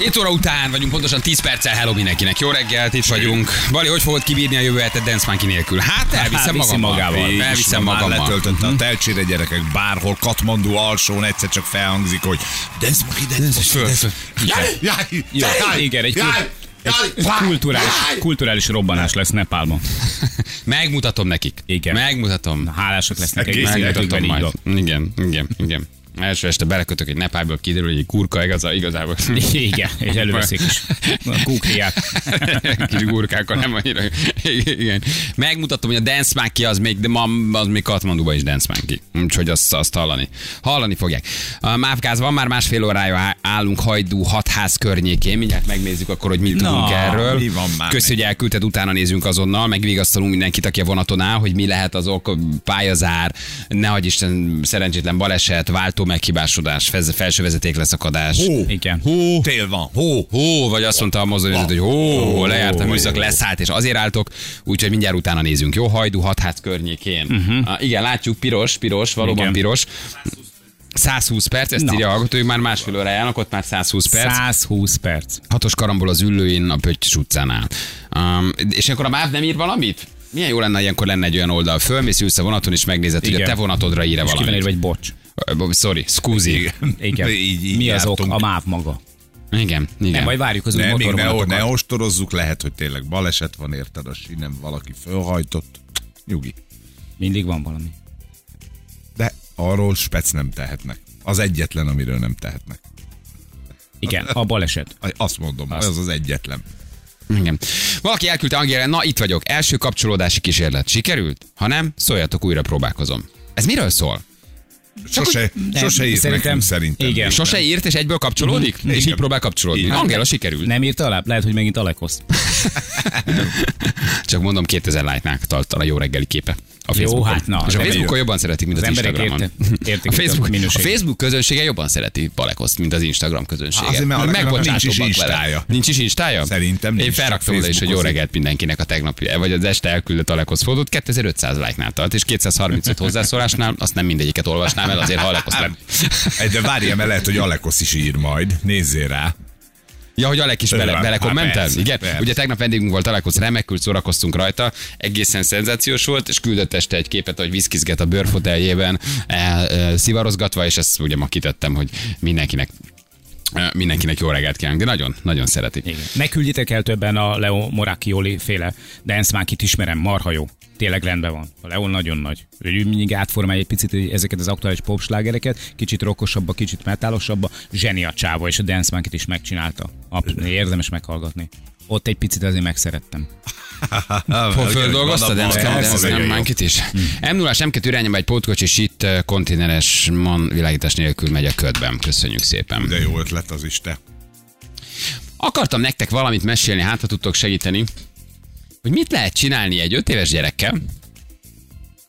7 óra után vagyunk, pontosan 10 perccel hello mindenkinek. Jó reggelt, itt vagyunk. Bali, hogy fogod kibírni a jövő hetet Dance Monkey nélkül? Hát elviszem viszi magammal. magával. Elviszem Már magammal. letöltötte a telcsére gyerekek, bárhol Katmandu alsón egyszer csak felhangzik, hogy Dance Monkey, Dance Monkey, igen, egy, egy, kulturális, kulturális robbanás lesz Nepálban. Megmutatom nekik. Igen. Megmutatom. Hálásak lesznek Egész életükben. Igen, igen, igen. Első este belekötök egy nepából, kiderül, hogy egy kurka igaza, igazából. Igen, és előveszik is a kúkriát. Kis gurkákkal nem annyira. Igen. Megmutatom, hogy a Dance Monkey az még, de ma, az még Katmanduban is Dance Monkey. Úgyhogy azt, azt hallani. Hallani fogják. A Mávgáz van már másfél órája állunk Hajdú hatház környékén. Mindjárt megnézzük akkor, hogy mit Na, tudunk erről. mi van már Köszi, hogy elküldted, utána nézünk azonnal, megvigasztalunk mindenkit, aki a vonaton áll, hogy mi lehet az ok, pályazár, nehogy Isten szerencsétlen baleset, váltó meghibásodás, fez- felső vezeték leszakadás. Hó, Igen. hó, tél van, hó. Hó, vagy azt mondta a mozdonyvezető, hogy hó, lejárt a műszak, leszállt, és azért álltok, úgyhogy mindjárt utána nézünk. Jó, hajdú, hatház környékén. Uh-huh. Igen, látjuk, piros, piros, valóban Igen. piros. 120 perc, ezt Na. írja a hallgatójuk, már másfél órájának, ott már 120 perc. 120 perc. Hatos karambol az üllőin a Pöttyös utcánál. Um, és akkor a MÁV nem ír valamit? Milyen jó lenne, ilyenkor lenne egy olyan oldal. Fölmész, ülsz a vonaton, és megnézed, hogy a Igen. te vonatodra ír-e valamit. írva egy bocs. Sorry, scusi. Igen. Így- így Mi az ok? A MÁV maga. Igen, igen. Nem, majd várjuk az új Ne, még ne, ne ostorozzuk, lehet, hogy tényleg baleset van, érted, a sinem valaki fölhajtott. Nyugi. Mindig van valami. De arról spec nem tehetnek. Az egyetlen, amiről nem tehetnek. Igen, a baleset. Azt mondom, az az egyetlen. Igen. Valaki elküldte Angéla, na itt vagyok, első kapcsolódási kísérlet. Sikerült? Ha nem, szóljatok, újra próbálkozom. Ez miről szól? Sose, sose írt szerintem- nekünk szerintem. igen. Sose írt, és egyből kapcsolódik? És így Igen. próbál kapcsolódni. Igen. Angéla sikerült. Nem írta alá? Lehet, hogy megint Alekosz. Csak mondom, 2000 like-nál tartal a jó reggeli képe. A Jó, Facebookon. hát na, és a Facebookon jobban szeretik, mint az, az emberek Instagramon. érte- értik, a, a Facebook, a minőség. Facebook közönsége jobban szereti Balekoszt, mint az Instagram közönsége. Azért, mert annak nincs is megbocsátóbbak. Instája. Nincs is instája? Szerintem nincs, Én felraktam oda is, hogy jó reggelt mindenkinek a tegnapi, vagy az este elküldött Alekosz fotót, 2500 like-nál tart, és 235 hozzászólásnál, azt nem mindegyiket olvasnám el, azért ha Alekosz nem. De várjál, mert lehet, hogy Alekosz is ír majd. Nézzél rá. Ja, hogy Alek is bele, Hát bele kommentel? persze, Igen. persze. Ugye tegnap vendégünk volt Alekosz, remekül szórakoztunk rajta, egészen szenzációs volt, és küldött este egy képet, hogy viszkizget a bőrfoteljében, el, el, szivarozgatva, és ezt ugye ma kitettem, hogy mindenkinek mindenkinek jó reggelt kívánunk, de nagyon, nagyon szereti. Igen. Ne küldjitek el többen a Leo Moracchioli féle Dance Monkey-t ismerem, marha jó. Tényleg rendben van. A Leo nagyon nagy. Ő mindig átformálja egy picit ezeket az aktuális popslágereket, kicsit rokkosabba, kicsit metálosabba. Zseni a csáva, és a Dance Monkey-t is megcsinálta. Abszolút, érdemes meghallgatni. Ott egy picit azért megszerettem. Földolgoztad? Dance. Monkey-t is? m 0 M2 irányba egy pótkocsi sit eh, konténeres man világítás nélkül megy a ködben. Köszönjük szépen. De jó ötlet az is te. Akartam nektek valamit mesélni, hát ha tudtok segíteni, hogy mit lehet csinálni egy öt éves gyerekkel.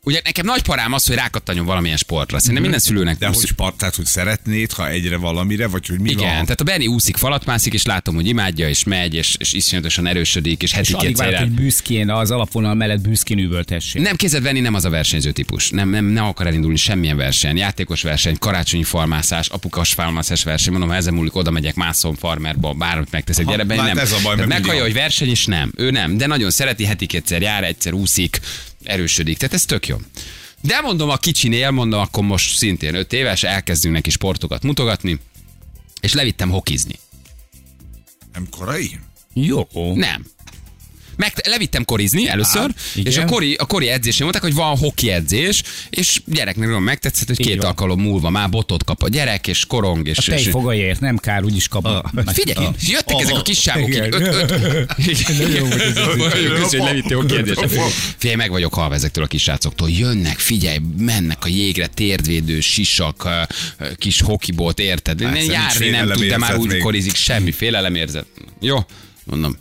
Ugye nekem nagy parám az, hogy rákattanjon valamilyen sportra. Szerintem minden szülőnek De hogy spart, tehát, hogy szeretnéd, ha egyre valamire, vagy hogy mi igen, van? tehát a Benny úszik, falatmászik, és látom, hogy imádja, és megy, és, és iszonyatosan erősödik, és És heti alig kétszer várt, jár. hogy büszkén, az alapvonal mellett büszkén üvöltessék. Nem kézed venni, nem az a versenyző típus. Nem, nem, nem akar elindulni semmilyen verseny. Játékos verseny, karácsonyi farmászás, apukas farmászás verseny. Mondom, ha ezen múlik, oda megyek, mászom farmerba, bármit megteszek. Gyere be, hát nem. ez a baj, meghallja, hogy verseny is nem. Ő nem, de nagyon szereti, heti kétszer jár, egyszer úszik, erősödik. Tehát ez tök jó. De mondom, a kicsinél, mondom, akkor most szintén 5 éves, elkezdünk neki sportokat mutogatni, és levittem hokizni. Nem korai? Jó. Nem. Meg levittem korizni először, igen. és a kori, a kori edzésén mondták, hogy van hoki edzés, és gyereknek nagyon megtetszett, hogy Így két van. alkalom múlva már botot kap a gyerek, és korong, és... A és tejfogaiért nem kár, úgyis kap. Figyelj, és jöttek ezek a kis sávok, levittél hoki edzésre. Figyelj, meg vagyok halva ezektől a kis srácoktól. Jönnek, figyelj, mennek a jégre, térdvédő, sisak, kis hokibolt, érted? Járni nem tud, de már úgy korizik, semmi félelemérzet. Jó, mondom.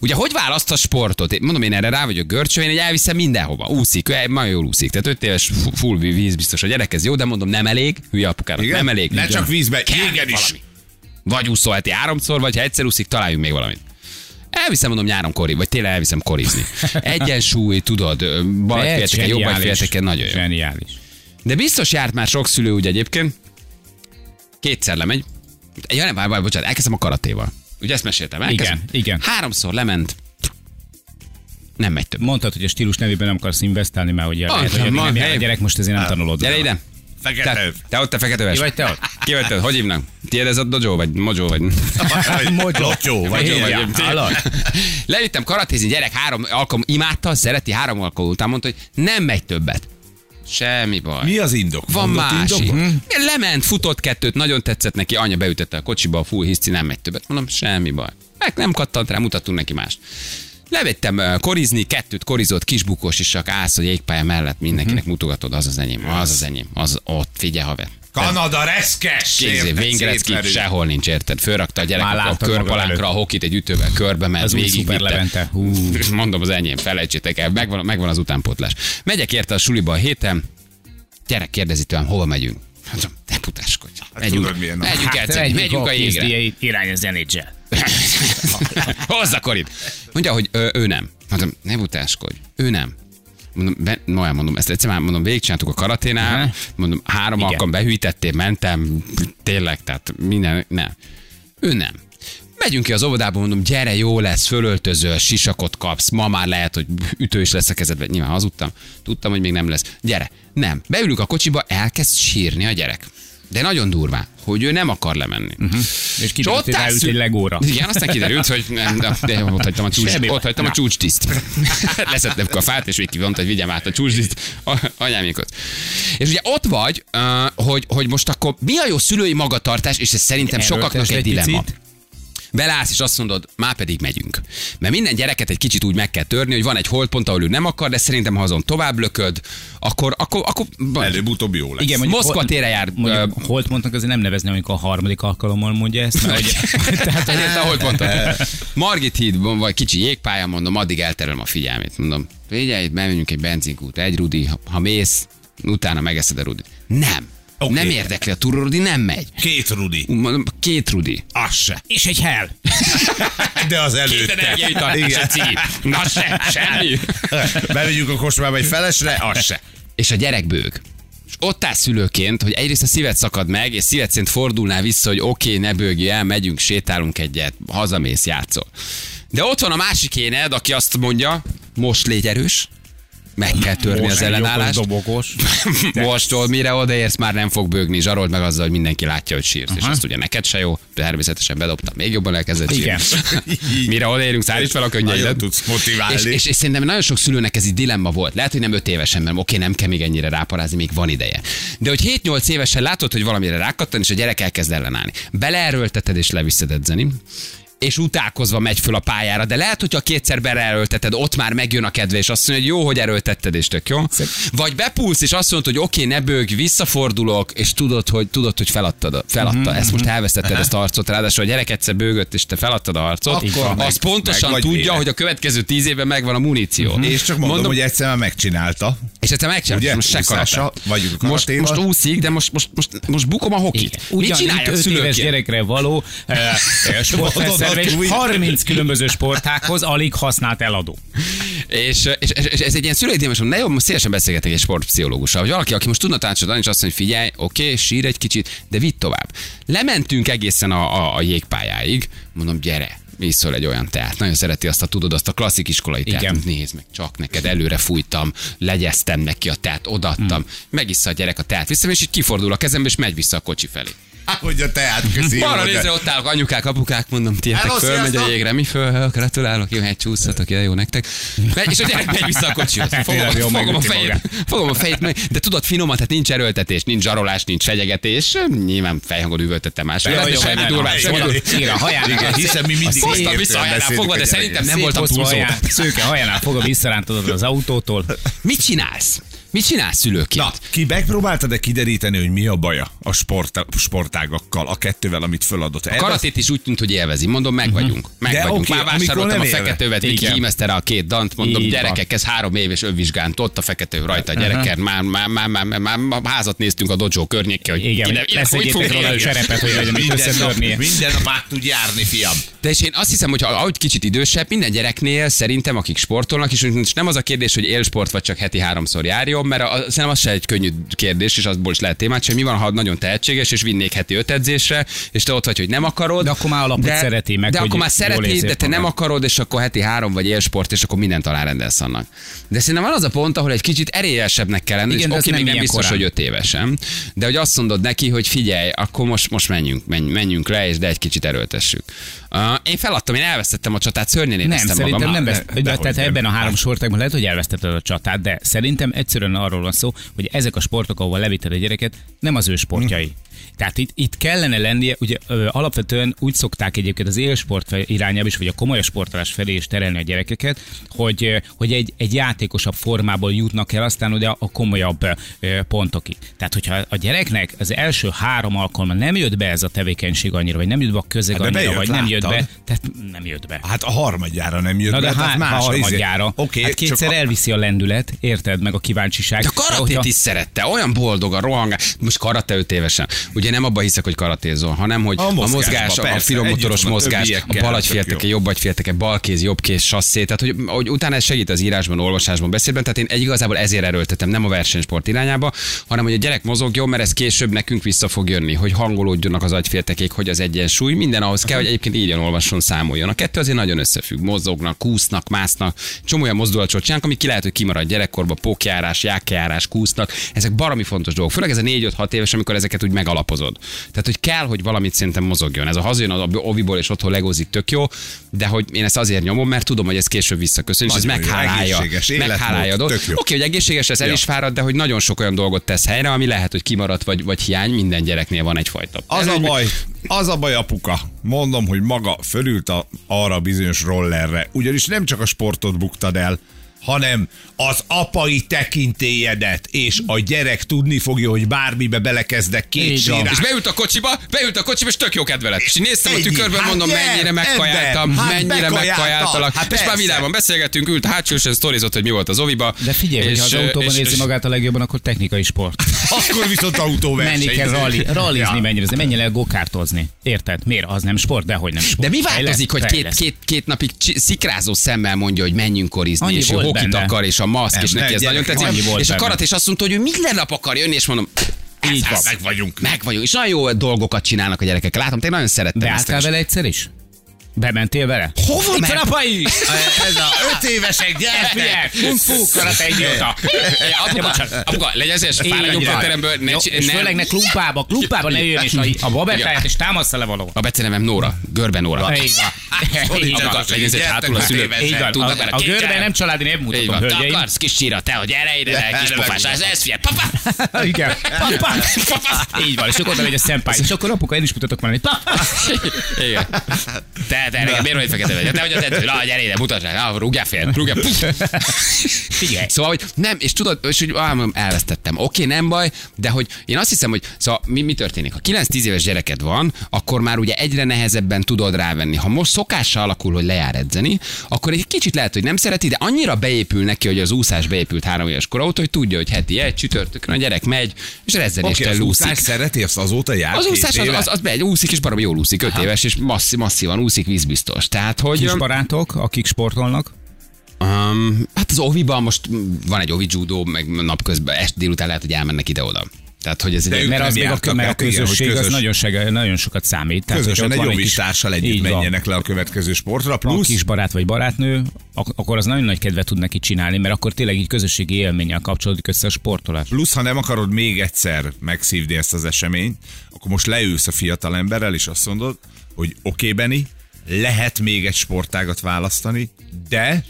Ugye hogy választ a sportot? Én Mondom, én erre rá vagyok görcső, én egy elviszem mindenhova. Úszik, nagyon jól úszik. Tehát 5 éves fu- full víz biztos a gyerek, ez jó, de mondom, nem elég. Hülye apukának, nem elég. Ne csak vízbe, jégen is. valami. Vagy úszolheti háromszor, vagy ha egyszer úszik, találjunk még valamit. Elviszem, mondom, nyáron kori, vagy télen elviszem korizni. Egyensúly, tudod, bal egy félteke, jobb egy Zseniális. félteke, nagyon jó. Zseniális. De biztos járt már sok szülő úgy egyébként, kétszer lemegy, Ja, nem, várj, várj, bocsánat, elkezdtem a karatéval. Ugye ezt meséltem, elkezdtem. Igen, igen. Háromszor lement, nem megy több. Mondtad, hogy a stílus nevében nem akarsz investálni, mert ugye lehet, hogy a gyerek, most ezért nem tanulod. Gyere ide! Fekete Te, te ott a fekete öves. Ki vagy te ott? Ki vagy te ott? Hogy hívnak? Tiéd ez a dojo, vagy mojo, vagy... Mojo. Lotyó, vagy Mojo, vagy. Levittem karatézni, gyerek három alkalom imádta, szereti, három alkalom után mondta, hogy nem megy többet. Semmi baj. Mi az indok? Van Mondott másik. indokot? Hm? Lement, futott kettőt, nagyon tetszett neki, anya beütette a kocsiba, a full hiszti, nem megy többet. Mondom, semmi baj. Meg nem kattant rá, mutattunk neki mást. Levettem korizni, kettőt korizott, kisbukós, és csak állsz a jégpálya mellett, mindenkinek mutogatod, az az enyém, az az enyém, az ott, figyelj haver. Kanada reszkes! Kézé, Szétverő. sehol nincs, érted? Fölrakta a gyerek a körpalánkra a hokit egy ütővel körbe ment, Az új végig Szuper Levente. Hú. Mondom az enyém, felejtsétek el, megvan, megvan az utánpótlás. Megyek érte a suliba a héten, gyerek kérdezi tőlem, hova megyünk? Mondom, te putáskodj. Megyünk, tudod, milyen megyünk, Hát, edzeni, megyünk a jégre. Irány az NHL. Hozza Korit. Mondja, hogy ő, ő nem. Mondom, ne butáskodj. Ő nem. Mondom, be, olyan mondom, ezt egyszer már mondom, végigcsináltuk a karaténál, Aha. mondom, három Igen. alkalom behűítettél, mentem, tényleg, tehát minden, nem. Ő nem. Megyünk ki az óvodába, mondom, gyere, jó lesz, fölöltözöl, sisakot kapsz, ma már lehet, hogy ütő is lesz a kezedben. Nyilván hazudtam, tudtam, hogy még nem lesz. Gyere, nem. Beülünk a kocsiba, elkezd sírni a gyerek. De nagyon durvá, hogy ő nem akar lemenni. Uh-huh. És kiderült, hogy ráült egy legóra. Igen, aztán kiderült, hogy nem, de, de ott hagytam a, csúcs, ott hagytam a Na. csúcstiszt. Leszettem a fát, és végig kivonta, hogy vigyem át a csúcstiszt a- anyámékot. És ugye ott vagy, hogy, hogy most akkor mi a jó szülői magatartás, és ez szerintem sokaknak Erőltesd egy egy dilemma. picit. Belállsz, és azt mondod, már pedig megyünk. Mert minden gyereket egy kicsit úgy meg kell törni, hogy van egy holdpont, ahol ő nem akar, de szerintem ha azon tovább lököd, akkor, akkor, akkor Előbb-utóbb jó lesz. Igen, mondjuk Moszkva tére jár. Mondjuk, mondtak, azért nem nevezni, amikor a harmadik alkalommal mondja ezt, mert hogy, tehát, hogy Elérte, ahogy mondtad. Margit híd, vagy kicsi jégpálya, mondom, addig elterelem a figyelmét. Mondom, figyelj, bemegyünk egy benzinkút, egy rudi, ha, ha mész, utána megeszed a rudit. Nem. Oké. Nem érdekli a turrudi, nem megy. Két Rudi. Két rudi. Az se. és egy hell. De az Két előtte. energiaital, és egy cigi. Na se, semmi. Bemegyünk a kocsmába egy felesre, az se. És a gyerek bőg. És ott áll szülőként, hogy egyrészt a szíved szakad meg, és szíved szerint fordulnál vissza, hogy oké, okay, ne bőgj el, megyünk, sétálunk egyet, hazamész, játszol. De ott van a másik éned, aki azt mondja, most légy erős, meg kell törni Most az ellenállást. dobogos. Mostól mire odaérsz, már nem fog bőgni, zsarold meg azzal, hogy mindenki látja, hogy sírsz. És azt ugye neked se jó, természetesen bedobtam, még jobban elkezdett Igen. sírni. Mire odaérünk, szállíts fel a könnyeidet. tudsz motiválni. És, és, és szerintem nagyon sok szülőnek ez egy dilemma volt. Lehet, hogy nem öt évesen, mert oké, nem kell még ennyire ráparázni, még van ideje. De hogy 7-8 évesen látod, hogy valamire rákattan, és a gyerek elkezd ellenállni. Beleerőlteted és leviszed edzeni, és utálkozva megy föl a pályára, de lehet, hogyha kétszer beleerőlteted, ott már megjön a kedve, és azt mondja, hogy jó, hogy erőltetted, és tök jó. Vagy bepulsz, és azt mondod, hogy oké, ne bőgj, visszafordulok, és tudod, hogy, tudod, hogy feladtad, feladta. Mhm, Ezt most elvesztetted ezt a harcot, ráadásul a gyerek egyszer bőgött, és te feladtad a harcot, Akkor az meg- pontosan meg vagy tudja, véle. hogy a következő tíz évben megvan a muníció. És csak mondom, hogy egyszer már megcsinálta. És egyszer megcsináltam, Ugye? most se karate. vagyunk a most, most úszik, de most, most, most, most bukom a hokit. Mit Ugyan csináljak 5 éves szülőként? gyerekre való Új. 30 különböző sportákhoz alig használt eladó. És, és, és, és, ez egy ilyen szülői téma, és ne jó, most szélesen beszélgetek egy sportpszichológussal, hogy valaki, aki most tudna tanácsot és azt mondja, hogy figyelj, oké, sír egy kicsit, de vidd tovább. Lementünk egészen a, a, a jégpályáig, mondom, gyere, iszol egy olyan teát. Nagyon szereti azt a, tudod, azt a klasszik iskolai teát. Igen. Nézd meg, csak neked előre fújtam, legyeztem neki a teát, odaadtam, mm. megissza a gyerek a teát, vissza, és így kifordul a kezembe, és megy vissza a kocsi felé. Hogy a teát köszi. Arra nézre ott állok, anyukák, apukák, mondom, tietek fölmegy a jégre, mi föl, gratulálok, jó, hát csúszhatok, jó nektek. Megy, és a gyerek megy vissza a kocsihoz. Fogom, fogom, a fejét, fogom a fejét meg, de tudod, finoman, tehát nincs erőltetés, nincs zsarolás, nincs fegyegetés, nyilván fejhangon üvöltöttem más. Semmi durván, semmi durván. Igen, hiszen mi mindig Hoztam vissza fogva, de szerintem nem voltam túlzó. szőke hajánál fogod visszarántod az autótól. Mit csinálsz? Mit csinálsz szülőként? Na, ki megpróbáltad-e kideríteni, hogy mi a baja a sport, sportágakkal, a kettővel, amit föladott? A karatét is úgy tűnt, hogy élvezi. Mondom, meg vagyunk. Meg De vagyunk. oké, Már vásároltam a nem élve. fekete övet, Viki Igen. hímezte rá a két dant, mondom, Így gyerekek, ez három éves övvizsgánt, ott a fekete öv rajta a gyereken, már, már, már, már, már, már, már, házat néztünk a dojo környékén, hogy Igen, ide, ide, hogy leszedjétek fog róla serepet, hogy legyen minden nap, minden nap át tud járni, fiam. De és én azt hiszem, hogy ahogy kicsit idősebb, minden gyereknél szerintem, akik sportolnak, és nem az a kérdés, hogy élsport vagy csak heti háromszor jár jól, jobb, mert a, szerintem az se egy könnyű kérdés, és azból is lehet témát, hogy mi van, ha nagyon tehetséges, és vinnék heti öt edzésre, és te ott vagy, hogy nem akarod. De akkor már alapot szereti meg, De akkor már szereti, de te nem akarod, és akkor heti három vagy élsport, és akkor mindent alárendelsz annak. De szerintem van az a pont, ahol egy kicsit erélyesebbnek kell lenni, Igen, és de oké, még nem biztos, korán. hogy öt évesen, de hogy azt mondod neki, hogy figyelj, akkor most, most menjünk, menj, menjünk le, és de egy kicsit erőltessük. Uh, én feladtam, én elvesztettem a csatát, szörnyen Nem, éreztem szerintem magam. nem vesz, de- de, dehogy tehát nem. ebben a három sportágban lehet, hogy elvesztetted a csatát, de szerintem egyszerűen arról van szó, hogy ezek a sportok, ahol levitted a gyereket, nem az ő sportjai. Tehát itt, itt kellene lennie, ugye ö, alapvetően úgy szokták egyébként az élsport irányába is, vagy a komoly sportolás felé is terelni a gyerekeket, hogy, ö, hogy egy, egy játékosabb formából jutnak el aztán ugye a komolyabb ö, pontokig. Tehát, hogyha a gyereknek az első három alkalommal nem jött be ez a tevékenység annyira, vagy nem jött be a közeg Hát annyira, bejött, vagy nem jött láttad? be, tehát nem jött be. Hát a harmadjára nem jött Na be, de tehát há- más izé- harmadjára. Oké, hát kétszer csak elviszi a lendület, érted meg a kíváncsiság. De a karatét hogyha- is szerette, olyan boldog a rohangás. Most karate öt évesen. Ugye nem abban hiszek, hogy karatézol, hanem hogy A a, mozgásba, mozgás, a persze, filomotoros együtt van a mozgás, a többiekkel, bal agyfélteke, jobb agyfélteke, bal kéz, jobb kéz, sasszé. Tehát, hogy, hogy utána ez segít az írásban, olvasásban, beszélben. Tehát én egy igazából ezért erőltetem, nem a versenysport irányába, hanem hogy a gyerek mozogjon, mert ez később nekünk vissza fog jönni, hogy hangolódjanak az agyféltekék, hogy az egyensúly. Minden ahhoz kell, hogy egyébként írjon, olvasson, számoljon. A kettő azért nagyon összefügg. Mozognak, kúsznak, másznak, csomó olyan mozdulatot csinálnak, ami ki lehet, hogy kimarad gyerekkorba, pókjárás, jákjárás, kúsznak. Ezek baromi fontos dolgok. Főleg ez a 4-5-6 éves, amikor ezeket úgy megalapozod. Tehát, hogy kell, hogy valamit szerintem mozogjon. Ez a hazajön az oviból és otthon legózik tök jó, de hogy én ezt azért nyomom, mert tudom, hogy ez később visszaköszön, és ez meghálálja. Meghálálja. Oké, hogy egészséges, ez el Ja. is fárad, de hogy nagyon sok olyan dolgot tesz helyre, ami lehet, hogy kimaradt, vagy, vagy hiány, minden gyereknél van egyfajta. Az Ez a baj, az a baj, apuka. Mondom, hogy maga fölült a, arra bizonyos rollerre. Ugyanis nem csak a sportot buktad el, hanem az apai tekintélyedet, és a gyerek tudni fogja, hogy bármibe belekezdek két sírás. És beült a kocsiba, beült a kocsiba, és tök jó kedve lett. És néztem a Ennyi. tükörben, Hát mondom, gyere, mennyire megkajáltam, hát mennyire megkajáltalak. Hát és már persze. vidáman beszélgettünk, ült a hátsó, és sztorizott, hogy mi volt az oviba. De figyelj, és, ha az autóban és- érzi és- magát a legjobban, akkor technikai sport. Akkor viszont autóverseny. Menni kell rally, rallizni, Ja. mennyire, mennyire el gokártozni. Érted? Miért? Az nem sport, de hogy nem sport. De mi változik, hogy két, két, két napig csi- szikrázó szemmel mondja, hogy menjünk korizni, Annyi és volt hokit benne. akar, és a maszk, Nem, és neki ne, ez nagyon tetszik. És a karat is azt mondta, hogy ő minden nap akar jönni, és mondom, Így így van. Meg vagyunk. Meg vagyunk. És nagyon jó dolgokat csinálnak a gyerekek. Látom, te nagyon szerettem. Beálltál vele egyszer is? Bementél vele? Hova Itt ment? van apai! Ez a öt évesek gyertek. Kung fu, karate idióta. Apuka, apuka, legyen szíves, fáradjunk a teremből, ne, Jó, és ne, főleg ne klumpába, klumpába ne jöjjön, és a, a babettáját, és támassza le való. A becenevem Nóra, Görbe Nóra. Így van. Legyen szíves, hátul a szülők. A, görbe nem családi név Így mutatom, van. Te hölgyeim. akarsz, kis csíra, te, hogy gyere ide, kis pofás, ez, ez figyelj, papa! Igen. Papa. Így van, és akkor oda megy a szempály. És akkor apuka, én is mutatok valamit. Papa. Igen. Te, te, nekem miért vagy fekete vagy? Te vagy az edző, na, gyere ide, mutasd rá, na, rúgjál fél, rúgjál. Figyelj. Szóval, hogy nem, és tudod, és hogy á, elvesztettem. Oké, nem baj, de hogy én azt hiszem, hogy szóval mi, mi történik? Ha 9-10 éves gyereked van, akkor már ugye egyre nehezebben tudod rávenni. Ha most szokással alakul, hogy lejár edzeni, akkor egy kicsit lehet, hogy nem szereti, de annyira beépül neki, hogy az úszás beépült három éves kor óta, hogy tudja, hogy heti egy csütörtökön a gyerek megy, és rezzenéstől az úszik. úszás szereti, azt azóta jár Az úszás az, az, az megy, úszik, és baromi jól úszik, öt éves, és masszí, masszívan úszik, vízbiztos. Tehát, hogy... Kis barátok, akik sportolnak. Um, hát az oviban most van egy ovi judo, meg napközben, est délután lehet, hogy elmennek ide-oda. Tehát, hogy ez De egy... Mert az még a, mert a hát igen, közösség az közös. nagyon, seg, nagyon sokat számít. Tehát, Közösen egy kis- társal együtt menjenek le a következő sportra, plusz kis barát vagy barátnő, ak- akkor az nagyon nagy kedvet tud neki csinálni, mert akkor tényleg így közösségi élménnyel kapcsolódik össze a sportolás. Plusz, ha nem akarod még egyszer megszívni ezt az eseményt, akkor most leülsz a fiatal emberrel, és azt mondod, hogy oké, okay, Benni, lehet még egy sportágat választani, de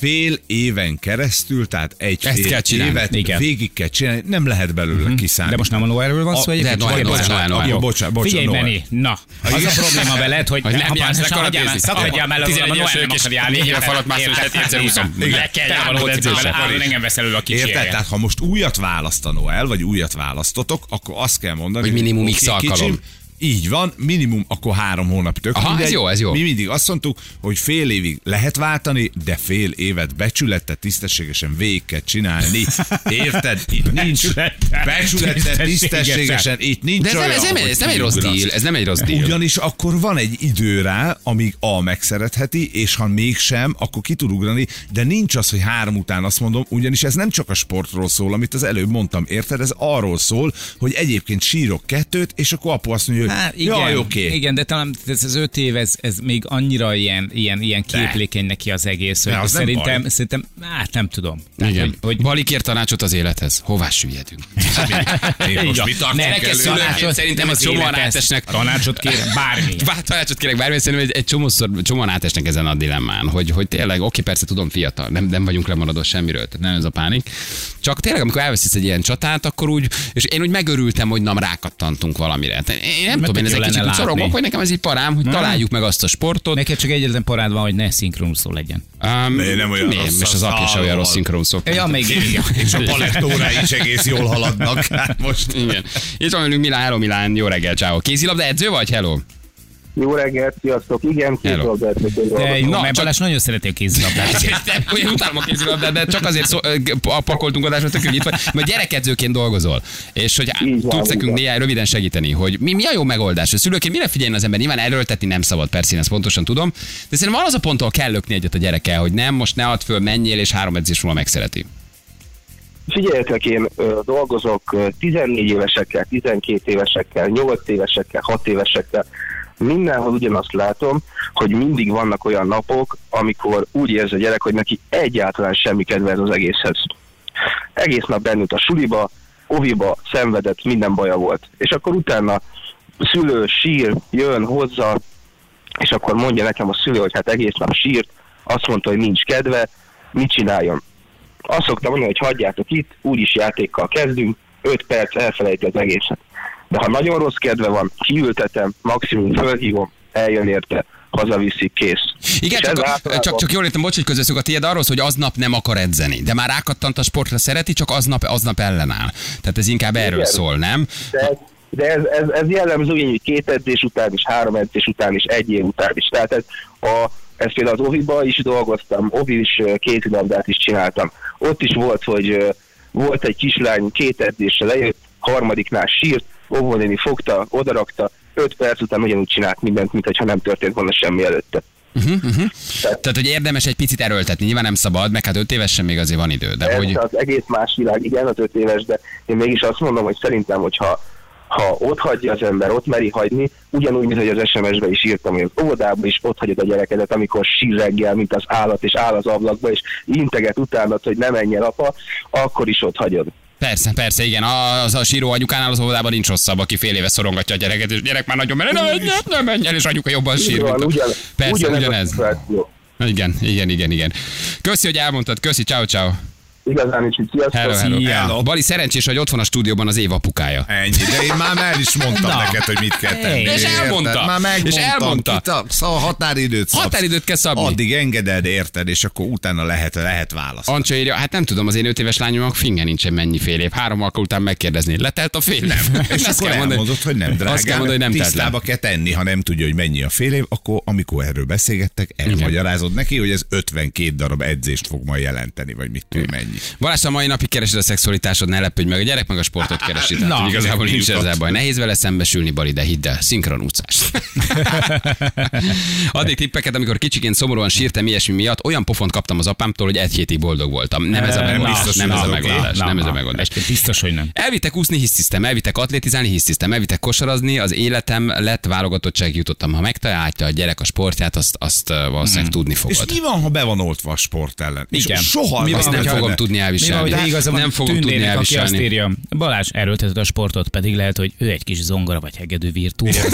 fél éven keresztül, tehát egy Ezt fél kell csinálni. évet Igen. végig kell csinálni, nem lehet belőle uh-huh. kiszállni. De most nem a Noelről van szó A- egyébként? Noel, bocsánat. Noel, Noel, Jó. Noel. Bocsánat, bocsánat, Figyelj, Noel. Benni, na, az a probléma veled, hogy nem jársz le karatézni. Szakadjál már előle, a 11 Noel nem akar járni. négyre falat mászol, és egyszer úszom. Le kell való edzésre. engem veszel elő a kicsi Érted? Tehát ha most újat választanó el, vagy újat választotok, akkor azt kell mondani, Hogy minimum X alkalom. Így van, minimum akkor három hónap tök Aha, ez jó, ez jó. Mi mindig azt mondtuk, hogy fél évig lehet váltani, de fél évet becsülettel, tisztességesen végig kell csinálni. Érted? Itt nincs Becsülettel, tisztességesen, itt nincs De ez nem, olyan, ez nem, ez nem egy rossz deal, ez nem egy rossz deal. Ugyanis akkor van egy idő rá, amíg A megszeretheti, és ha mégsem, akkor ki tud ugrani, de nincs az, hogy három után azt mondom, ugyanis ez nem csak a sportról szól, amit az előbb mondtam, érted? Ez arról szól, hogy egyébként sírok kettőt, és akkor apu azt mondja, hogy Hát igen, jaj, oké. igen, de talán ez az öt év, ez, ez még annyira ilyen, ilyen, ilyen képlékeny neki az egész, hogy De az szerintem, baj. szerintem, hát nem tudom. Tehát, Igen. Hogy, hogy Bali kér tanácsot az élethez. Hová süllyedünk? Én most szülőként tanácsot- szerintem az csomóan átesnek. Tanácsot kérek, bármi. Bár tanácsot kérek bármi, szerintem egy, egy csomószor, csomóan átesnek ezen a dilemmán, hogy, hogy tényleg, oké, persze tudom, fiatal, nem, nem vagyunk lemaradó semmiről, tehát nem ez a pánik. Csak tényleg, amikor elveszítsz egy ilyen csatát, akkor úgy, és én úgy megörültem, hogy nem rákattantunk valamire. Tehát Én nem tudom, én ezek kicsit úgy szorongok, hogy nekem ez így parám, hogy találjuk meg azt a sportot. Neked csak egyetlen parád van, hogy ne szinkron szó legyen. Um, Ne, nem olyan nem, rossz és az apja se olyan rossz szinkron szó. Ja, még. És a palettórái is egész jól haladnak. Hát most Igen. Itt van velünk Milán, hello Milán, jó reggel, ciao. Kézilabda edző vagy, hello? Jó reggelt, sziasztok! Igen, jó, Na, mert Balázs nagyon szereti a kézilabdát. Én utálom a kézilabdát, de csak azért szó, a pakoltunk adásra, tök itt vagy, mert gyerekedzőként dolgozol. És hogy tudsz nekünk néhány röviden segíteni, hogy mi, mi a jó megoldás? A szülőként mire figyeljen az ember? Nyilván erőltetni nem szabad, persze én ezt pontosan tudom, de szerintem van az a pont, ahol kell lökni egyet a gyerekkel, hogy nem, most ne add föl, menjél, és három edzés múlva megszereti. Figyeljetek, én dolgozok ö, 14 évesekkel, 12 évesekkel, 8 évesekkel, 6 évesekkel. Mindenhol ugyanazt látom, hogy mindig vannak olyan napok, amikor úgy érzi a gyerek, hogy neki egyáltalán semmi kedve ez az egészhez. Egész nap bennült a suliba, oviba, szenvedett, minden baja volt. És akkor utána szülő sír, jön hozzá, és akkor mondja nekem a szülő, hogy hát egész nap sírt, azt mondta, hogy nincs kedve, mit csináljon. Azt szoktam mondani, hogy hagyjátok itt, úgyis játékkal kezdünk, 5 perc elfelejti az egészet. De ha nagyon rossz kedve van, kiültetem, maximum fölhívom, eljön érte, hazaviszik, kész. Igen, csak, általában- csak, csak jól értem, bocs, hogy közösszük a tiéd arról, hogy aznap nem akar edzeni, de már rákattant a sportra, szereti, csak aznap, aznap ellenáll. Tehát ez inkább erről Igen. szól, nem? De, de ez, ez, ez jellemző így, hogy két edzés után is, három edzés után is, egy év után is. Tehát ez, a, ez például az Oviba is dolgoztam, Ovi is ö, kézilabdát is csináltam. Ott is volt, hogy volt egy kislány, két edzésre lejött, harmadiknál sírt, óvónéni fogta, odarakta, öt perc után ugyanúgy csinált mindent, mintha nem történt volna semmi előtte. Tehát, hogy érdemes egy picit erőltetni, nyilván nem szabad, meg hát öt évesen még azért van idő, de Ez hogy... az egész más világ, igen, az öt éves, de én mégis azt mondom, hogy szerintem, hogyha ha ott hagyja az ember, ott meri hagyni, ugyanúgy, mint hogy az SMS-be is írtam, hogy az óvodában is ott hagyod a gyerekedet, amikor sír reggel, mint az állat, és áll az ablakba, és integet utánad, hogy ne menjen apa, akkor is ott hagyod. Persze, persze, igen, az a síró anyukánál az óvodában nincs rosszabb, aki fél éve szorongatja a gyereket, és a gyerek már nagyon menjen, nem menjen, nem menjen, és anyuka jobban sír. van, ugyan, Persze, ugyanez. ugyanez. Igen, igen, igen, igen. Köszi, hogy elmondtad, köszi, ciao, ciao. Igazán is, hogy sziasztok! Hello, hello. Szia. hello. Bali szerencsés, hogy ott van a stúdióban az év apukája. Ennyi, de én már el is mondtam Na. neked, hogy mit kell tenni. És elmondta. Már megmondtam. És elmondta. Itt a, szóval határidőt szabsz. Határidőt kell szabni. Addig engeded, érted, és akkor utána lehet, lehet választani. Ancsa írja, hát nem tudom, az én öt éves lányomnak finge nincsen mennyi fél év. Három alkalom után megkérdezni. Letelt a fél év? És Azt akkor kell mondani. elmondod, hogy nem drága. Azt kell mondani, hogy nem. Tisztába kell tenni, ha nem tudja, hogy mennyi a fél év, akkor amikor erről beszélgettek, elmagyarázod neki, hogy ez 52 darab edzést fog majd jelenteni, vagy mit tudom, mennyi. Balázs, a mai napig keresed a szexualitásod, ne lepődj meg, a gyerek meg a sportot keresi. Tehát, Na, igazából nincs ezzel baj. Nehéz vele szembesülni, Bali, de hidd el, szinkron utcás. Addig tippeket, amikor kicsiként szomorúan sírtam ilyesmi miatt, olyan pofont kaptam az apámtól, hogy egy hétig boldog voltam. Nem ez a megoldás. Nem ez a megoldás. Nem ez a megoldás. Biztos, hogy nem. Elvittek úszni, hisztisztem, elvittek atlétizálni, hisztisztem, elvittek kosarazni, az életem lett válogatottság jutottam. Ha megtalálta a gyerek a sportját, azt, azt valószínűleg tudni És fogod. mi van, ha be van oltva a sport ellen? És Igen. soha Mi nem fogom tudni Mi van, elviselni. hogy igaza van Nem fogom tudni Tündérnek, aki azt elviselni. írja, Balázs erőlteted a sportot, pedig lehet, hogy ő egy kis zongora vagy hegedű virtuóz.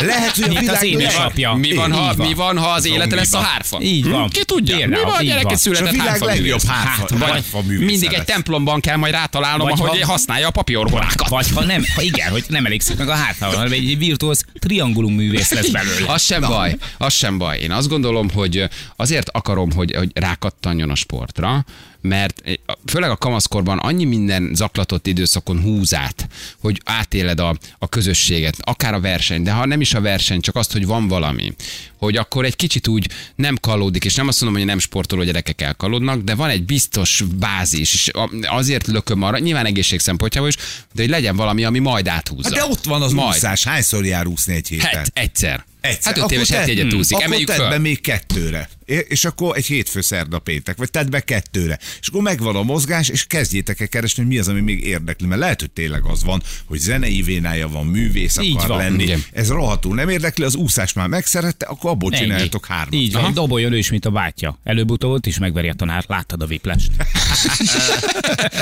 Lehet, hogy a Mint az világ édesapja. Mi van, ha, mi van, ha az élete lesz a hárfa? Így van. Ki tudja? Mi van, a így gyereke van. született világ hárfa legjobb hárfa- Hát, mindig egy templomban kell majd rátalálnom, ha- használja a papírorgonákat. Vagy ha nem, ha igen, hogy nem elégszik meg a hátával, hanem egy virtuóz triangulum művész lesz belőle. Az sem baj, az sem baj. Én azt gondolom, hogy azért akarom, hogy, hogy rákattanjon a sportra, mert főleg a kamaszkorban annyi minden zaklatott időszakon húz át, hogy átéled a, a közösséget, akár a verseny, de ha nem is a verseny, csak azt, hogy van valami, hogy akkor egy kicsit úgy nem kalódik, és nem azt mondom, hogy nem sportoló gyerekek elkalódnak, de van egy biztos bázis, és azért lököm arra, nyilván egészség szempontjából is, de hogy legyen valami, ami majd áthúzza. Hát de ott van az majd. úszás. Hányszor jár úszni egy héten? Hát, egyszer. Egyszer. Hát öt éves heti egyet úszik. Akkor Emeljük tedd be föl. még kettőre. És akkor egy hétfő szerda péntek, vagy tedd be kettőre. És akkor megvan a mozgás, és kezdjétek el keresni, hogy mi az, ami még érdekli. Mert lehet, hogy tényleg az van, hogy zenei vénája van, művész Így akar van, lenni. igen. Ez rohadtul nem érdekli, az úszás már megszerette, akkor abból Ennyi. csináljatok hármat. Így van, Aha. doboljon ő is, mint a bátyja. Előbb-utóbb ott is megveri a tanár, láttad a viplest.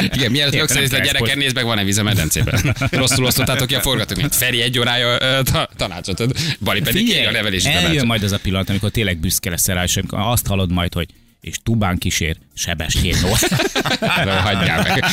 Igen, mielőtt rögzítesz a gyereken, nézd meg, van-e víz a medencében. Rosszul osztottátok ki a forgatókönyvet. Feri egy órája tanácsot Bali pedig Figyelj, a nevelési eljön tanácsot. majd az a pillanat, amikor tényleg büszke leszel rá, és amikor azt hallod majd, hogy és tubán kísér Sebestyén Erről hagyjál meg.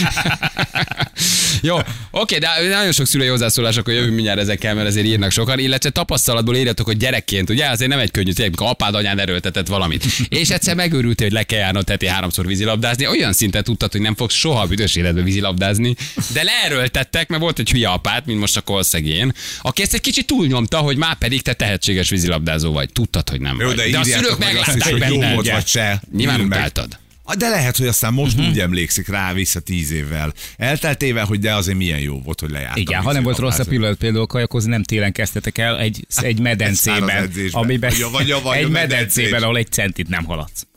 Jó, oké, de nagyon sok szülői hozzászólás, akkor jövünk mindjárt ezekkel, mert ezért írnak sokan, illetve tapasztalatból írjatok, hogy gyerekként, ugye azért nem egy könnyű, tényleg, amikor apád anyád erőltetett valamit. És egyszer megőrültél, hogy le kell járnod heti háromszor vízilabdázni, olyan szinten tudtad, hogy nem fogsz soha a büdös életben vízilabdázni, de leerőltettek, mert volt egy hülye apát, mint most a kolszegén, aki ezt egy kicsit túlnyomta, hogy már pedig te tehetséges vízilabdázó vagy. Tudtad, hogy nem Jó, vagy. de, de a szülők meglátták hogy jó benned. volt, vagy se. Nyilván utáltad. Ah, De lehet, hogy aztán most Mhm. úgy emlékszik rá vissza tíz évvel. Elteltével, hogy de azért milyen jó volt, hogy lejártam. Igen, ha nem volt rossz a pillanat, például kajakozni nem télen kezdtetek el egy, egy medencében, amiben, vagy vagy a egy medencében, ahol egy centit nem haladsz.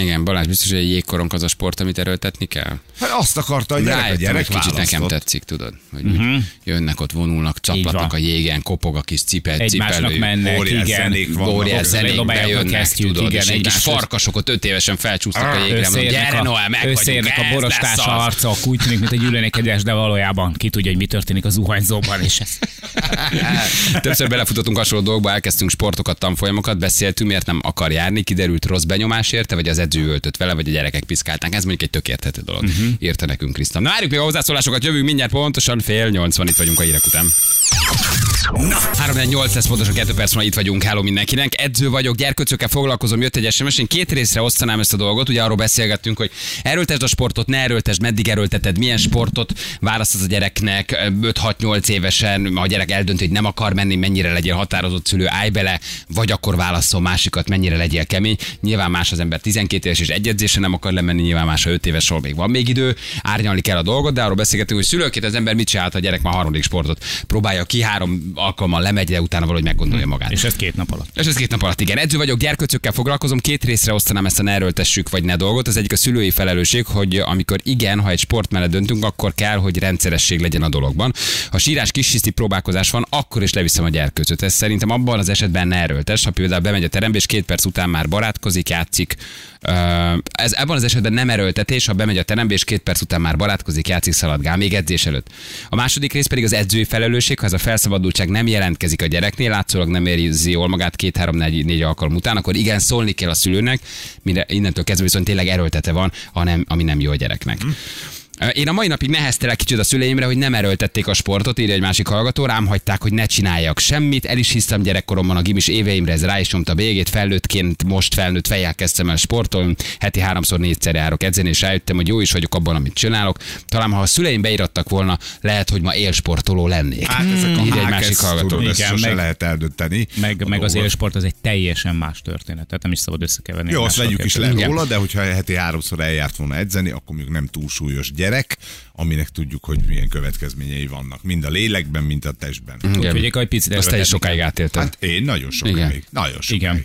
Igen, Balázs, biztos, hogy egy jégkorong az a sport, amit erőltetni kell. Hát azt akarta a gyerek, a gyerek hogy kicsit nekem tetszik, tudod, hogy uh-huh. jönnek ott, vonulnak, csaplatnak a jégen, kopog a kis cipet, Egymásnak cipelő. mennek, óriás igen. zenék vannak. Óriás zenék bejönnek, tudod, igen, és egy kis farkasok ott öt évesen felcsúsztak a jégre, mondom, gyere a, Noel, meg vagyunk, összeérnek a borostás az. arcok, úgy tűnik, mint egy ülőnek egyes, de valójában ki tudja, hogy mi történik a zuhanyzóban, és ez Többször belefutottunk hasonló dolgokba, elkezdtünk sportokat, tanfolyamokat, beszéltünk, miért nem akar járni, kiderült rossz benyomás érte, vagy az edző öltött vele, vagy a gyerekek piszkálták. Ez mondjuk egy tök érthető dolog. Uh-huh. Írta nekünk Krisztán. Na, várjuk még a hozzászólásokat, jövünk mindjárt pontosan fél 80 itt vagyunk a hírek után. Na, 3 8 lesz pontosan 2 perc van itt vagyunk, hello mindenkinek. Edző vagyok, gyerkőcökkel foglalkozom, jött egy SMS, én két részre osztanám ezt a dolgot, ugye arról beszélgettünk, hogy erőltesd a sportot, ne erőltesd, meddig erőlteted, milyen sportot választasz a gyereknek 5-6-8 évesen, a gyerek eldönti, hogy nem akar menni, mennyire legyél határozott szülő, állj bele, vagy akkor válasszol másikat, mennyire legyél kemény. Nyilván más az ember 12 éves és egy edzésre nem akar lemenni, nyilván más a 5 éves, hol még van még idő, árnyalni kell a dolgot, de arról beszélgetünk, hogy szülőként az ember mit csinál, ha a gyerek már harmadik sportot próbálja ki, három alkalommal lemegy, de utána valahogy meggondolja magát. és ez két nap alatt. És ez két nap alatt, igen. Edző vagyok, gyerkőcökkel foglalkozom, két részre osztanám ezt a ne erőltessük vagy ne dolgot. Az egyik a szülői felelősség, hogy amikor igen, ha egy sport mellett döntünk, akkor kell, hogy rendszeresség legyen a dologban. Ha sírás, kisiszti próbálkozás van, akkor is leviszem a gyerkőcöt. Ez szerintem abban az esetben ne erőltes. Ha például bemegy a terembe, és két perc után már barátkozik, játszik, ez ebben az esetben nem erőltetés, ha bemegy a terembe, és két perc után már barátkozik, játszik, szaladgál, még edzés előtt. A második rész pedig az edzői felelősség, ha ez a felszabadultság nem jelentkezik a gyereknél, látszólag nem érzi jól magát két-három-négy alkalom után, akkor igen, szólni kell a szülőnek, mire innentől kezdve viszont tényleg erőltete van, ami nem jó a gyereknek. Én a mai napig neheztelek kicsit a szüleimre, hogy nem erőltették a sportot, írja egy másik hallgató, rám hagyták, hogy ne csináljak semmit. El is hiszem gyerekkoromban a gimis éveimre, ez rá is nyomta a végét. Felnőttként, most felnőtt fejjel kezdtem el sportolni. Heti háromszor, négyszer járok edzeni, és rájöttem, hogy jó is vagyok abban, amit csinálok. Talán ha a szüleim beirattak volna, lehet, hogy ma élsportoló lennék. Hát ezek a Írja egy másik hallgató. Igen, sose meg- lehet eldönteni. Meg, meg az élsport az egy teljesen más történet, tehát nem is szabad összekeverni. Jó, azt vegyük is le róla, de hogyha heti háromszor eljárt volna edzeni, akkor még nem túl súlyos gyerek, aminek tudjuk, hogy milyen következményei vannak. Mind a lélekben, mind a testben. Igen. Úgyhogy egy picit Azt te is sokáig átélted. Hát én nagyon sok Igen. még. Nagyon sok Igen.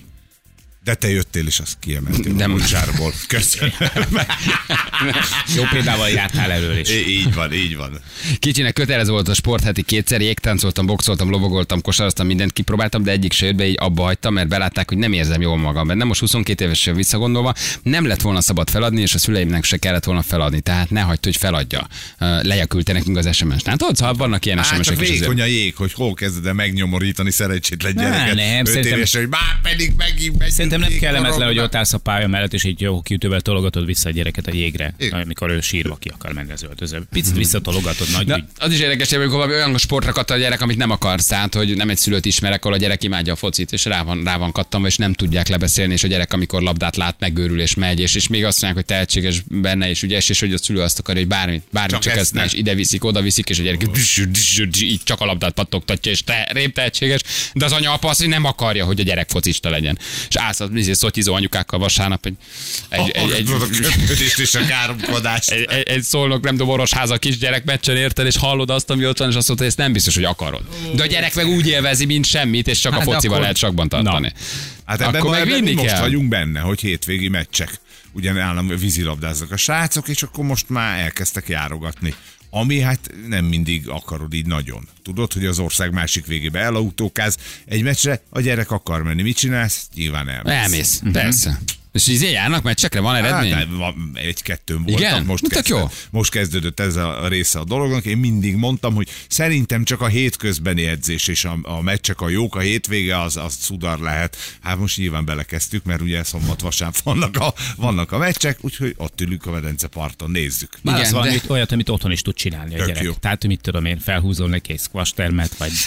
De te jöttél, és azt kiemeltél Nem. a mocsárból. Köszönöm. Jó példával jártál elől is. Így van, így van. Kicsinek kötelező volt a sport heti kétszer, jégtáncoltam, boxoltam, lovagoltam, kosaroztam, mindent kipróbáltam, de egyik se jött be, így abba hagytam, mert belátták, hogy nem érzem jól magam. Mert nem most 22 évesen visszagondolva, nem lett volna szabad feladni, és a szüleimnek se kellett volna feladni. Tehát ne hagyd, hogy feladja. Leja küldte nekünk az SMS-t. Hát tudod, ha vannak ilyen Hát csak SMS-ek vékony a jég, hogy hol kezded el megnyomorítani szerencsétlen Nem, gyereket. nem, Öt szerintem- hogy már pedig megint, megint Szerintem nem, kellemetlen, hogy ott állsz a pálya mellett, és így jó kiütővel tologatod vissza a gyereket a jégre, Igen. amikor ő sírva ki akar menni az öltöző. Picit visszatologatod, nagy Na, az is érdekes, hogy valami olyan sportra katta a gyerek, amit nem akarsz, tehát, hogy nem egy szülőt ismerek, ahol a gyerek imádja a focit, és rá van, rá van kattanva, és nem tudják lebeszélni, és a gyerek, amikor labdát lát, megőrül és megy, és, és még azt mondják, hogy tehetséges benne, és ügyes, és hogy a szülő azt akarja, hogy bármit, bármit Csak csak, ezt ezt ne, és ide viszik, oda viszik, és a gyerek így csak a labdát pattogtatja, és te, rém tehetséges, de az anya apa azt, hogy nem akarja, hogy a gyerek focista legyen. És állsz az izé, szotyizó anyukákkal vasárnap, egy, egy, egy, egy, a és a káromkodást. egy, egy, egy szólnok, nem tudom, orosháza kisgyerek meccsen érted, és hallod azt, ami ott van, és azt mondta, hogy ezt nem biztos, hogy akarod. De a gyerek meg úgy élvezi, mint semmit, és csak Hát a focival akkor- lehet sakban tartani. Hát ebben, Akkor meg vinni most kell. vagyunk benne, hogy hétvégi meccsek. Ugyan állam vízilabdáznak a srácok, és akkor most már elkezdtek járogatni. Ami hát nem mindig akarod így nagyon. Tudod, hogy az ország másik végébe elautókáz egy meccsre, a gyerek akar menni. Mit csinálsz? Nyilván elmész. Elmész, persze. És így járnak meccsekre, van eredmény? Hát, van- egy-kettőn voltam, Igen? most, Tök kezdtem, jó. most kezdődött ez a része a dolognak. Én mindig mondtam, hogy szerintem csak a hétközbeni edzés és a, a meccsek a jók, a hétvége az, az cudar lehet. Hát most nyilván belekezdtük, mert ugye szombat vasárnap vannak a, vannak a meccsek, úgyhogy ott ülünk a medence parton, nézzük. Válasz Igen, valamit, de- olyat, amit otthon is tud csinálni a Tök gyerek. jó. Tehát, mit tudom én, felhúzol neki egy squash termet, vagy...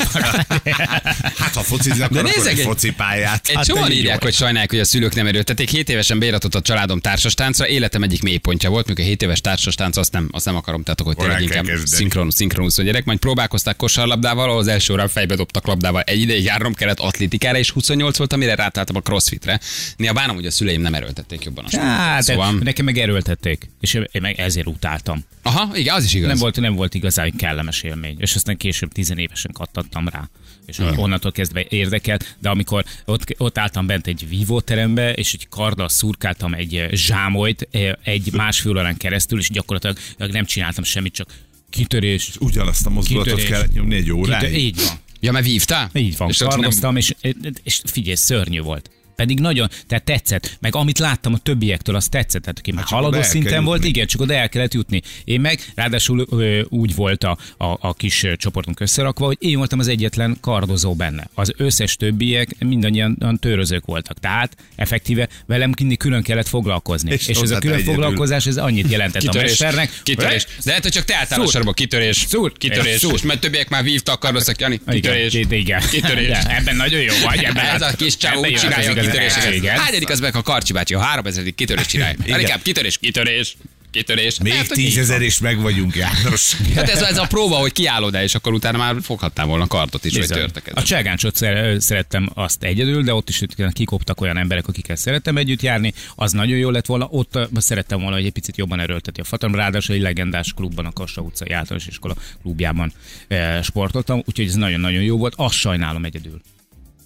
Hát ha fociznak, De akkor nézzek egy egy- focipályát. Egy Hát csomóan írják, hogy sajnálják, hogy a szülők nem erőltették. 7 évesen beiratott a családom társastáncra, életem egyik mélypontja volt, mikor 7 éves társastánc, azt nem, azt nem akarom, tehát akkor Akkor tényleg inkább kezdeni. szinkron, szinkronusz a gyerek. Majd próbálkozták kosarlabdával, ahol az első órán fejbe dobtak labdával. Egy ideig járnom kellett atlétikára, és 28 voltam, mire rátáltam a crossfitre. Néha bánom, hogy a szüleim nem erőltették jobban a sportot. Hát, szóval... szóval... nekem meg erőltették, és én meg ezért utáltam. Aha, igen, az is igaz. Nem volt, nem volt igazán kellemes élmény, és aztán később tizenévesen kattattam rá. És Hmm. onnantól kezdve érdekelt, de amikor ott, ott álltam bent egy vívóterembe, és egy karddal szurkáltam egy eh, zsámolyt eh, egy másfél órán keresztül, és gyakorlatilag nem csináltam semmit, csak kitörés. Ugyanazt a mozdulatot kitörés, kellett nyomni egy óráig. Így van. Ja, mert vívtál? Így van, És ott nem- és, és figyelj, szörnyű volt. Pedig nagyon, tehát tetszett, meg amit láttam a többiektől, az tetszett, tehát aki már Hát haladó szinten volt, igen, csak oda el kellett jutni. Én meg, ráadásul ö, úgy volt a, a, a kis csoportunk összerakva, hogy én voltam az egyetlen kardozó benne. Az összes többiek mindannyian törözők voltak. Tehát effektíve velem mindig külön kellett foglalkozni. És És, ez a külön egyedül. foglalkozás, ez annyit jelentett a Kitörés, mesternek. kitörés. De lehet, hogy csak te álltál a sorba, kitörés. Szúr. Kitörés. Szúr. És mert többiek már vívtak, kardoztak, Jani. Kitörés. Igen. Kitörés. De ebben nagyon jó vagy. Ebben Ez a kis csávó csinálja a kitöréseket. Hányadik az meg a Karcsi bácsi? A három ezerik kitörés csinálja. Igen. Inkább kitörés, kitörés, kitörés. Még Hát, tízezer és meg vagyunk, János. Hát ez, ez a próba, hogy kiállod el, és akkor utána már foghattál volna kardot is, vagy Bizony. törteket. A cselgáncsot szer- szerettem azt egyedül, de ott is kikoptak olyan emberek, akikkel szerettem együtt járni, az nagyon jó lett volna. Ott szerettem volna, hogy egy picit jobban erőlteti a fatam, ráadásul egy legendás klubban, a Kassa utcai általános iskola klubjában e, sportoltam, úgyhogy ez nagyon-nagyon jó volt. Azt sajnálom egyedül,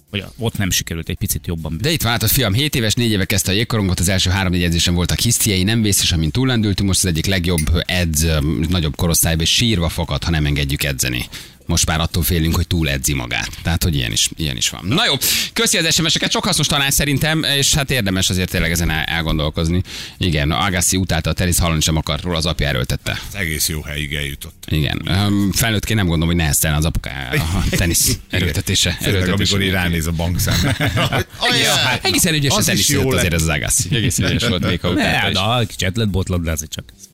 hogy ott nem sikerült egy picit jobban. De itt látod, fiam, 7 éves, 4 éve kezdte a jégkorongot, az első három négy edzésen voltak hisztiei, nem vészes, amint túllendültünk, most az egyik legjobb edz, nagyobb korosztályban, és sírva fakad, ha nem engedjük edzeni. Most már attól félünk, hogy túl edzi magát. Tehát, hogy ilyen is, ilyen is van. Na jó, köszi az SMS-eket, sok hasznos tanács szerintem, és hát érdemes azért tényleg ezen el- elgondolkozni. Igen, Agassi utálta a tenisz, hallani sem akart róla, az apja erőltette. Ez egész jó helyig eljutott. Igen, Öm, felnőttként nem gondolom, hogy neheztelne az apuká a tenisz erőltetése. Főleg, amikor így ránéz a hát egészen ügyesen teniszezett jó azért ez az Agassi. Egészen ügyes volt még a Ne, utálta is. de kicsit lett botlabdázni csak.